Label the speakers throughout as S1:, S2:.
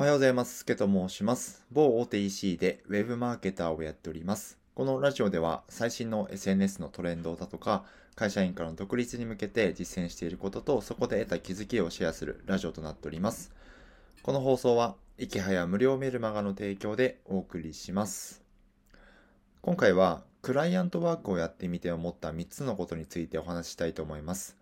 S1: おはようございます。すけと申します。某大手 EC で Web マーケターをやっております。このラジオでは最新の SNS のトレンドだとか、会社員からの独立に向けて実践していることと、そこで得た気づきをシェアするラジオとなっております。この放送は、いきはや無料メルマガの提供でお送りします。今回は、クライアントワークをやってみて思った3つのことについてお話ししたいと思います。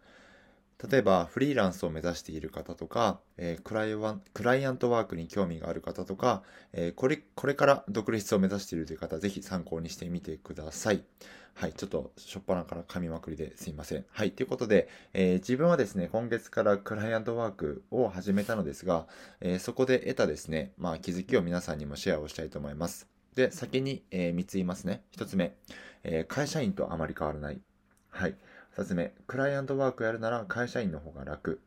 S1: 例えばフリーランスを目指している方とか、えー、クライワクライアントワークに興味がある方とか、えー、これこれから独立を目指しているという方、ぜひ参考にしてみてください。はい、ちょっとしょっぱなから噛みまくりですいません。はい、ということで、えー、自分はですね、今月からクライアントワークを始めたのですが、えそこで得たですね、まあ気づきを皆さんにもシェアをしたいと思います。で、先に、え3つ言いますね。1つ目、え会社員とあまり変わらない。はい。2つ目、クライアントワークやるなら会社員の方が楽。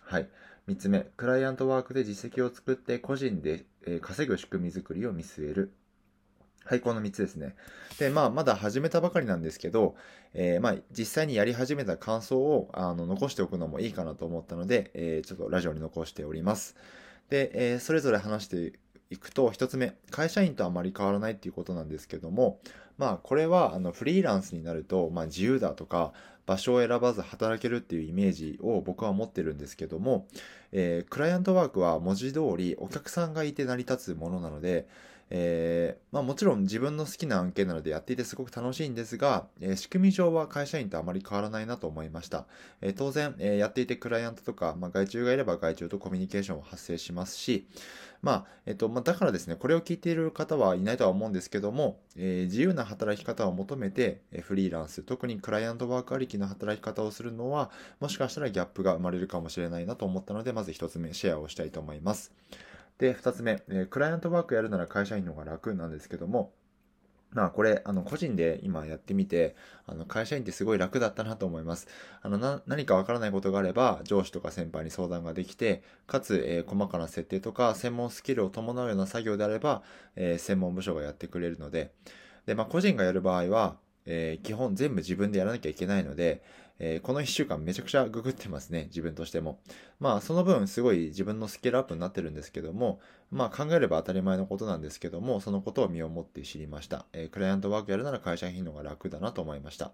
S1: はい。3つ目、クライアントワークで実績を作って個人で、え稼ぐ仕組み作りを見据える。はい、この3つですね。で、まあ、まだ始めたばかりなんですけど、えー、まあ、実際にやり始めた感想を、あの、残しておくのもいいかなと思ったので、えー、ちょっとラジオに残しております。で、えー、それぞれ話していくと、1つ目、会社員とあまり変わらないっていうことなんですけども、まあ、これは、あの、フリーランスになると、まあ、自由だとか、場所を選ばず働けるっていうイメージを僕は持ってるんですけども、えー、クライアントワークは文字通りお客さんがいて成り立つものなので、えー、まあ、もちろん自分の好きな案件なのでやっていてすごく楽しいんですが、えー、仕組み上は会社員とあまり変わらないなと思いました。えー、当然、えやっていてクライアントとか、まあ、外注がいれば外注とコミュニケーションは発生しますし、まあ、えっと、まあ、だからですね、これを聞いている方はいないとは思うんですけども、え自由な働き方を求めて、えフリーランス、特にクライアントワークありきの働き方をするのは、もしかしたらギャップが生まれるかもしれないなと思ったので、まず一つ目シェアをしたいと思います。で、二つ目、え、クライアントワークやるなら会社員の方が楽なんですけども、まあこれ、あの個人で今やってみて、あの会社員ってすごい楽だったなと思います。あのな何かわからないことがあれば上司とか先輩に相談ができて、かつ、えー、細かな設定とか専門スキルを伴うような作業であれば、えー、専門部署がやってくれるので、で、まあ個人がやる場合は、えー、基本全部自分でやらなきゃいけないので、えー、この1週間めちゃくちゃググってますね、自分としても。まあ、その分すごい自分のスキルアップになってるんですけども、まあ考えれば当たり前のことなんですけども、そのことを身をもって知りました。えー、クライアントワークやるなら会社員のが楽だなと思いました。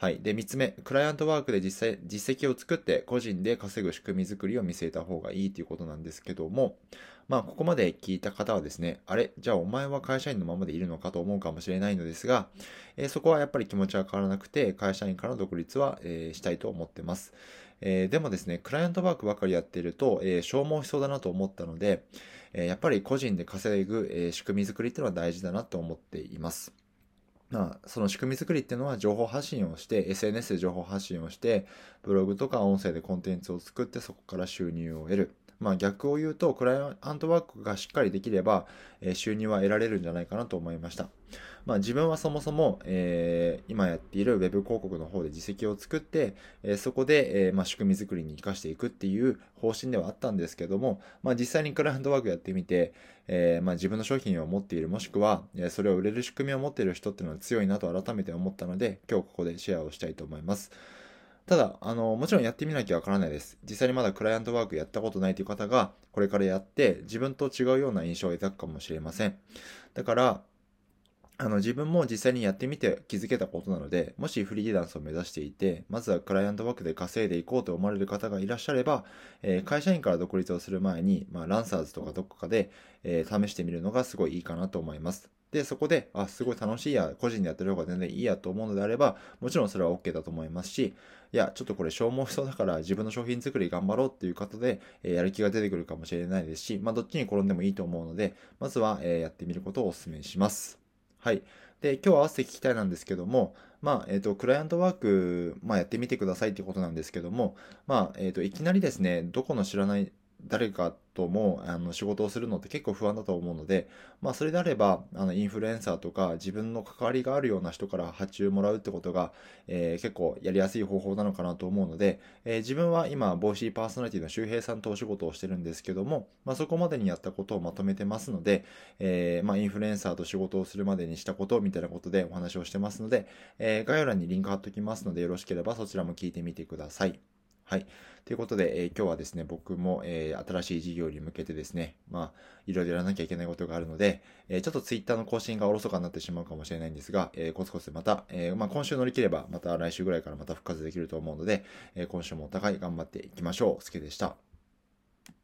S1: はい。で、3つ目、クライアントワークで実際、実績を作って個人で稼ぐ仕組み作りを見据えた方がいいということなんですけども、まあ、ここまで聞いた方はですね、あれ？じゃあお前は会社員のままでいるのかと思うかもしれないのですが、えー、そこはやっぱり気持ちは変わらなくて、会社員からの独立は、えー、したいと思ってます。えー、でもですね、クライアントワークばかりやってると、え消耗しそうだなと思ったので、えやっぱり個人で稼ぐ、え仕組み作りっていうのは大事だなと思っています。まあ、その仕組み作りっていうのは情報発信をして、SNS で情報発信をして、ブログとか音声でコンテンツを作ってそこから収入を得る。まあ逆を言うと、クライアントワークがしっかりできれば、えー、収入は得られるんじゃないかなと思いました。まあ自分はそもそも、えー、今やっている Web 広告の方で実績を作って、えー、そこで、えー、まあ仕組み作りに活かしていくっていう方針ではあったんですけども、まあ実際にクライアントワークやってみて、えー、まあ自分の商品を持っているもしくは、えそれを売れる仕組みを持っている人っていうのは強いなと改めて思ったので、今日ここでシェアをしたいと思います。ただ、あの、もちろんやってみなきゃわからないです。実際にまだクライアントワークやったことないという方が、これからやって、自分と違うような印象を抱くかもしれません。だから、あの、自分も実際にやってみて気づけたことなので、もしフリーランスを目指していて、まずはクライアントワークで稼いでいこうと思われる方がいらっしゃれば、えー、会社員から独立をする前に、まあ、ランサーズとかどこかで、えー、試してみるのがすごいいいかなと思います。で、そこで、あ、すごい楽しいや、個人でやってる方が全然いいやと思うのであれば、もちろんそれは OK だと思いますし、いや、ちょっとこれ消耗しそうだから自分の商品作り頑張ろうっていう方で、えー、やる気が出てくるかもしれないですし、まあ、どっちに転んでもいいと思うので、まずは、えー、やってみることをお勧めします。はい。で、今日合わせて聞きたいなんですけども、まあ、えっ、ー、と、クライアントワーク、まあ、やってみてくださいってことなんですけども、まあ、えっ、ー、と、いきなりですね、どこの知らない誰かともあの仕事をするのって結構不安だと思うので、まあそれであれば、あのインフルエンサーとか自分の関わりがあるような人から発注もらうってことが、えー、結構やりやすい方法なのかなと思うので、えー、自分は今、ボイシーパーソナリティの周平さんとお仕事をしてるんですけども、まあそこまでにやったことをまとめてますので、えー、まあインフルエンサーと仕事をするまでにしたことみたいなことでお話をしてますので、え概要欄にリンク貼っときますのでよろしければそちらも聞いてみてください。はい。ということで、えー、今日はですね、僕も、えー、新しい事業に向けてですね、まあ、いろいろやらなきゃいけないことがあるので、えー、ちょっとツイッターの更新がおろそかになってしまうかもしれないんですが、え、コツコツまた、え、まあ、今週乗り切れば、また来週ぐらいからまた復活できると思うので、え、今週もお互い頑張っていきましょう。すけでした。